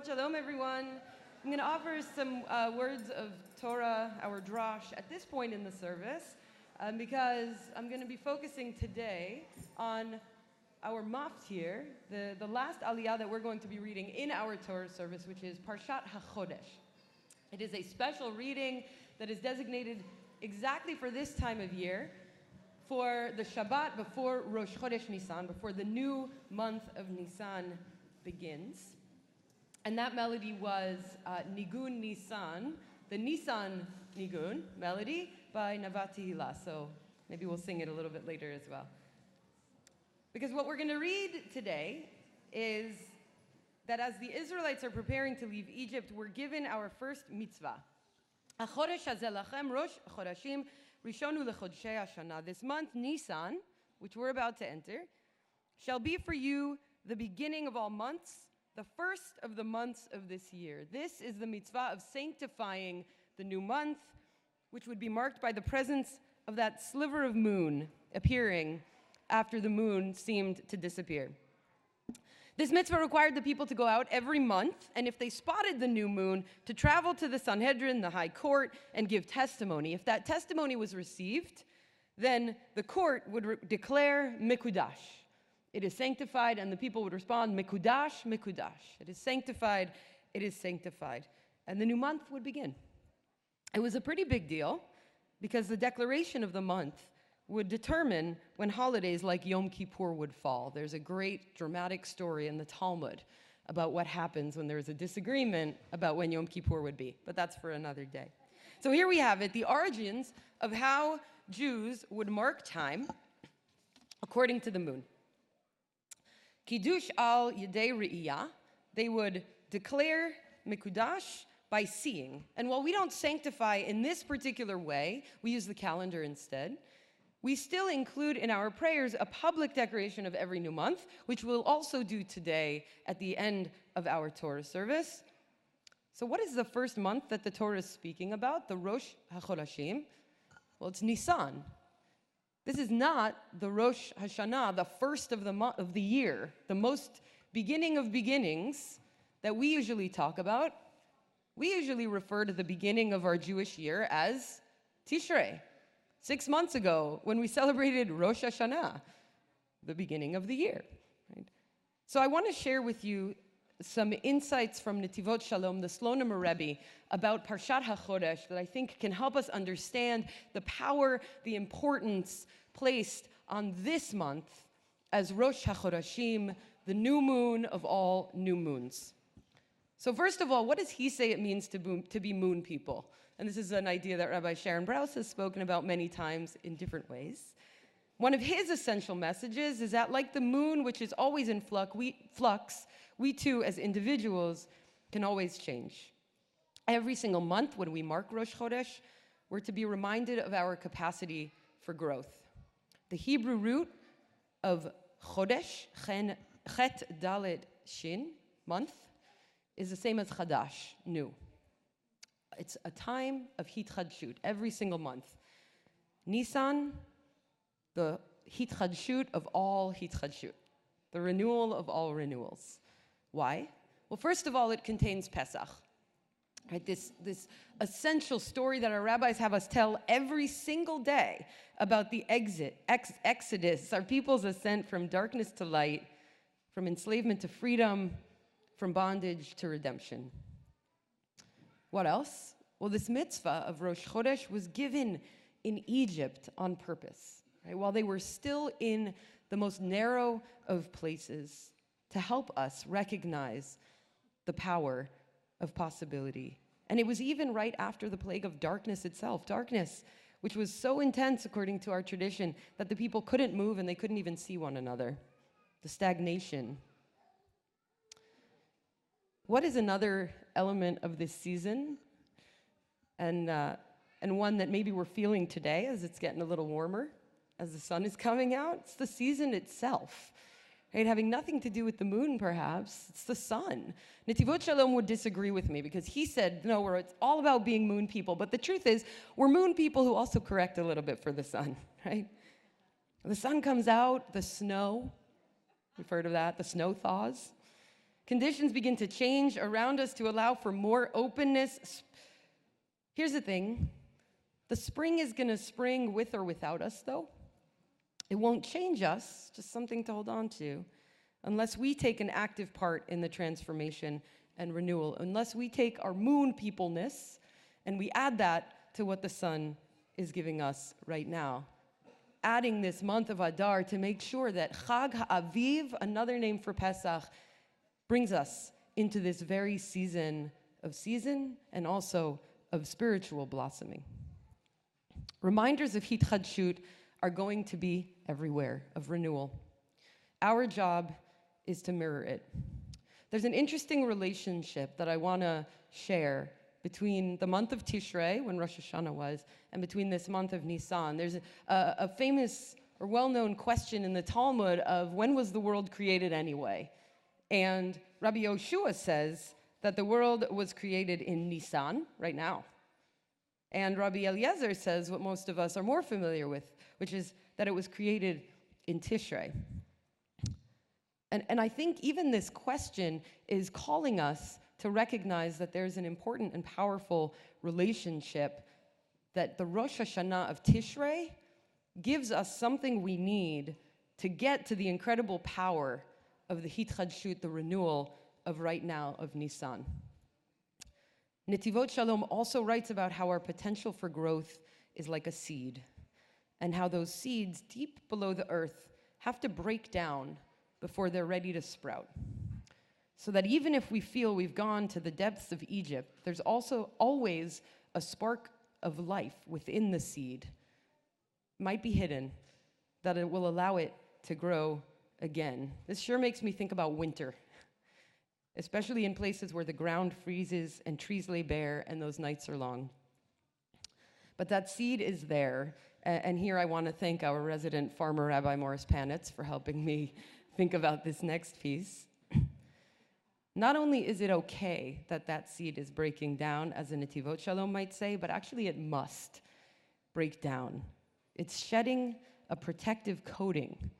Shabbat Shalom, everyone. I'm going to offer some uh, words of Torah, our drash, at this point in the service, um, because I'm going to be focusing today on our maftir, the, the last aliyah that we're going to be reading in our Torah service, which is Parshat HaChodesh. It is a special reading that is designated exactly for this time of year, for the Shabbat before Rosh Chodesh Nisan, before the new month of Nisan begins. And that melody was uh, Nigun Nisan, the Nisan Nigun melody by Nava Tehila. So maybe we'll sing it a little bit later as well. Because what we're going to read today is that as the Israelites are preparing to leave Egypt, we're given our first mitzvah. This month, Nisan, which we're about to enter, shall be for you the beginning of all months the first of the months of this year. This is the mitzvah of sanctifying the new month, which would be marked by the presence of that sliver of moon appearing after the moon seemed to disappear. This mitzvah required the people to go out every month, and if they spotted the new moon, to travel to the Sanhedrin, the high court, and give testimony. If that testimony was received, then the court would re- declare Mekudash, it is sanctified, and the people would respond, Mekudash, Mekudash. It is sanctified, it is sanctified. And the new month would begin. It was a pretty big deal because the declaration of the month would determine when holidays like Yom Kippur would fall. There's a great dramatic story in the Talmud about what happens when there's a disagreement about when Yom Kippur would be, but that's for another day. So here we have it the origins of how Jews would mark time according to the moon. Kiddush al Yedei Re'iyah, they would declare Mekudash by seeing. And while we don't sanctify in this particular way, we use the calendar instead, we still include in our prayers a public declaration of every new month, which we'll also do today at the end of our Torah service. So, what is the first month that the Torah is speaking about? The Rosh HaChodashim? Well, it's Nisan. This is not the Rosh Hashanah, the first of the, mo- of the year, the most beginning of beginnings that we usually talk about. We usually refer to the beginning of our Jewish year as Tishrei. Six months ago, when we celebrated Rosh Hashanah, the beginning of the year. Right? So I want to share with you some insights from Netivot Shalom, the Slonim Rebbe, about Parshat HaChodesh that I think can help us understand the power, the importance placed on this month as Rosh HaChodashim, the new moon of all new moons. So, first of all, what does he say it means to, boom, to be moon people? And this is an idea that Rabbi Sharon Brous has spoken about many times in different ways. One of his essential messages is that, like the moon, which is always in flux, we, flux, we too, as individuals, can always change. Every single month, when we mark Rosh Chodesh, we're to be reminded of our capacity for growth. The Hebrew root of chodesh, chen, chet dalet shin, month, is the same as chadash, new. It's a time of hitchadshut every single month. Nisan, the hitchadshut of all hitchadshut, the renewal of all renewals. Why? Well, first of all, it contains Pesach. Right, this, this essential story that our rabbis have us tell every single day about the exit, ex, exodus, our people's ascent from darkness to light, from enslavement to freedom, from bondage to redemption. What else? Well, this mitzvah of Rosh Chodesh was given in Egypt on purpose, right? while they were still in the most narrow of places to help us recognize the power of possibility. And it was even right after the plague of darkness itself. Darkness, which was so intense, according to our tradition, that the people couldn't move and they couldn't even see one another. The stagnation. What is another element of this season? And, uh, and one that maybe we're feeling today as it's getting a little warmer, as the sun is coming out? It's the season itself right? Having nothing to do with the moon, perhaps. It's the sun. Netivot Shalom would disagree with me because he said, no, we're, it's all about being moon people. But the truth is, we're moon people who also correct a little bit for the sun, right? The sun comes out, the snow, we've heard of that, the snow thaws. Conditions begin to change around us to allow for more openness. Here's the thing the spring is going to spring with or without us, though. It won't change us, just something to hold on to, unless we take an active part in the transformation and renewal, unless we take our moon peopleness and we add that to what the sun is giving us right now. Adding this month of Adar to make sure that Chag HaAviv, another name for Pesach, brings us into this very season of season and also of spiritual blossoming. Reminders of Hitchadshut are going to be everywhere of renewal. Our job is to mirror it. There's an interesting relationship that I want to share between the month of Tishrei, when Rosh Hashanah was, and between this month of Nisan. There's a, a famous or well known question in the Talmud of when was the world created anyway? And Rabbi Yoshua says that the world was created in Nisan, right now. And Rabbi Eliezer says what most of us are more familiar with, which is that it was created in Tishrei. And, and I think even this question is calling us to recognize that there's an important and powerful relationship that the Rosh Hashanah of Tishrei gives us something we need to get to the incredible power of the Hitchadshut, the renewal of right now of Nisan. Netivot Shalom also writes about how our potential for growth is like a seed and how those seeds deep below the earth have to break down before they're ready to sprout. So that even if we feel we've gone to the depths of Egypt, there's also always a spark of life within the seed, might be hidden, that it will allow it to grow again. This sure makes me think about winter, especially in places where the ground freezes and trees lay bare and those nights are long. But that seed is there, and here I want to thank our resident farmer, Rabbi Morris Panitz, for helping me think about this next piece. Not only is it okay that that seed is breaking down, as a Netivot Shalom might say, but actually it must break down. It's shedding a protective coating.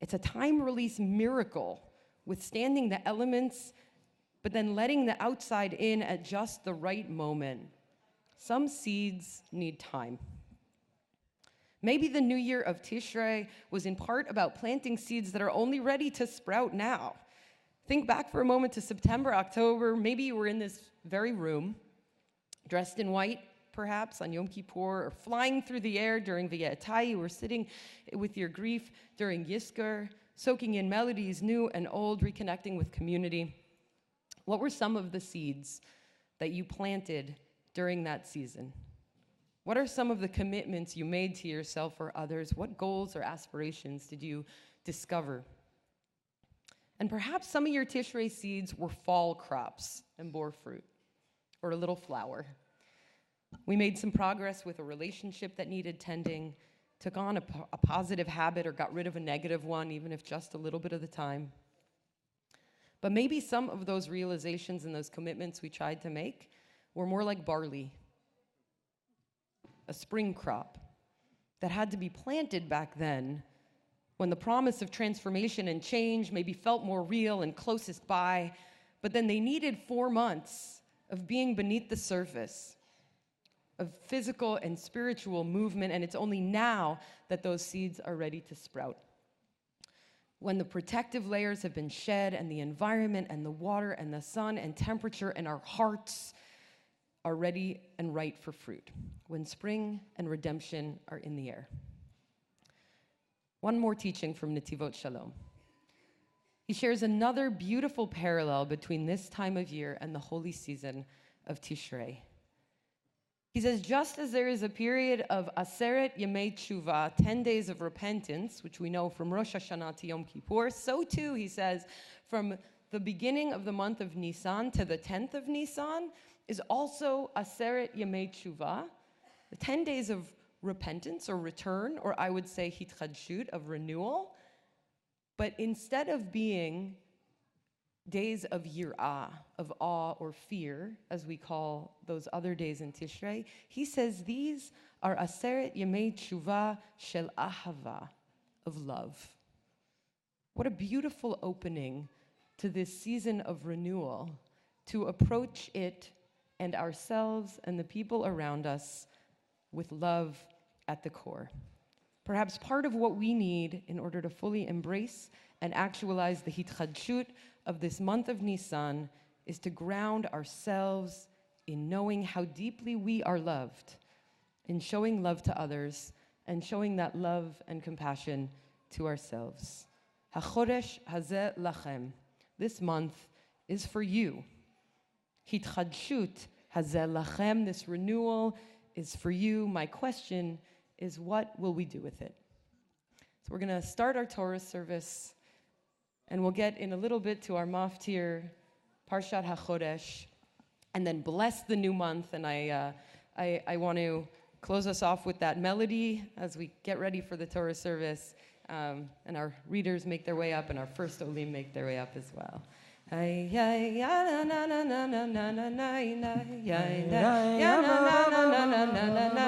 It's a time release miracle, withstanding the elements, but then letting the outside in at just the right moment. Some seeds need time. Maybe the new year of Tishrei was in part about planting seeds that are only ready to sprout now. Think back for a moment to September, October. Maybe you were in this very room, dressed in white, perhaps, on Yom Kippur, or flying through the air during V'yetai. You were sitting with your grief during Yizkor, soaking in melodies new and old, reconnecting with community. What were some of the seeds that you planted during that season? What are some of the commitments you made to yourself or others? What goals or aspirations did you discover? And perhaps some of your Tishrei seeds were fall crops and bore fruit, or a little flower. We made some progress with a relationship that needed tending, took on a, a positive habit or got rid of a negative one, even if just a little bit of the time. But maybe some of those realizations and those commitments we tried to make were more like barley, a spring crop that had to be planted back then when the promise of transformation and change maybe felt more real and closest by, but then they needed four months of being beneath the surface of physical and spiritual movement, and it's only now that those seeds are ready to sprout. When the protective layers have been shed, and the environment, and the water, and the sun, and temperature, and our hearts are ready and right for fruit. When spring and redemption are in the air. One more teaching from Netivot Shalom. He shares another beautiful parallel between this time of year and the holy season of Tishrei. He says, just as there is a period of Aseret Yemei Tshuva, 10 days of repentance, which we know from Rosh Hashanah to Yom Kippur, so too, he says, from the beginning of the month of Nisan to the 10th of Nisan is also Aseret Yemei Tshuva, the 10 days of repentance or return, or I would say hitchadshut, of renewal. But instead of being days of yirah, of awe or fear, as we call those other days in Tishrei, he says these are aseret yemei tshuva shel ahava, of love. What a beautiful opening to this season of renewal, to approach it and ourselves and the people around us with love at the core. Perhaps part of what we need in order to fully embrace and actualize the hitchadshut of this month of Nisan is to ground ourselves in knowing how deeply we are loved, in showing love to others, and showing that love and compassion to ourselves. HaChodesh Hazeh Lachem. This month is for you. Hitchadshut Hazeh Lachem. This renewal is for you. My question is what will we do with it? So we're going to start our Torah service, and we'll get in a little bit to our Maftir, Parshat HaChodesh, and then bless the new month. And I, uh, I, I want to close us off with that melody as we get ready for the Torah service. Um, and our readers make their way up, and our first Olim make their way up as well. Ay ay na na na na na na na na na na na na na na na na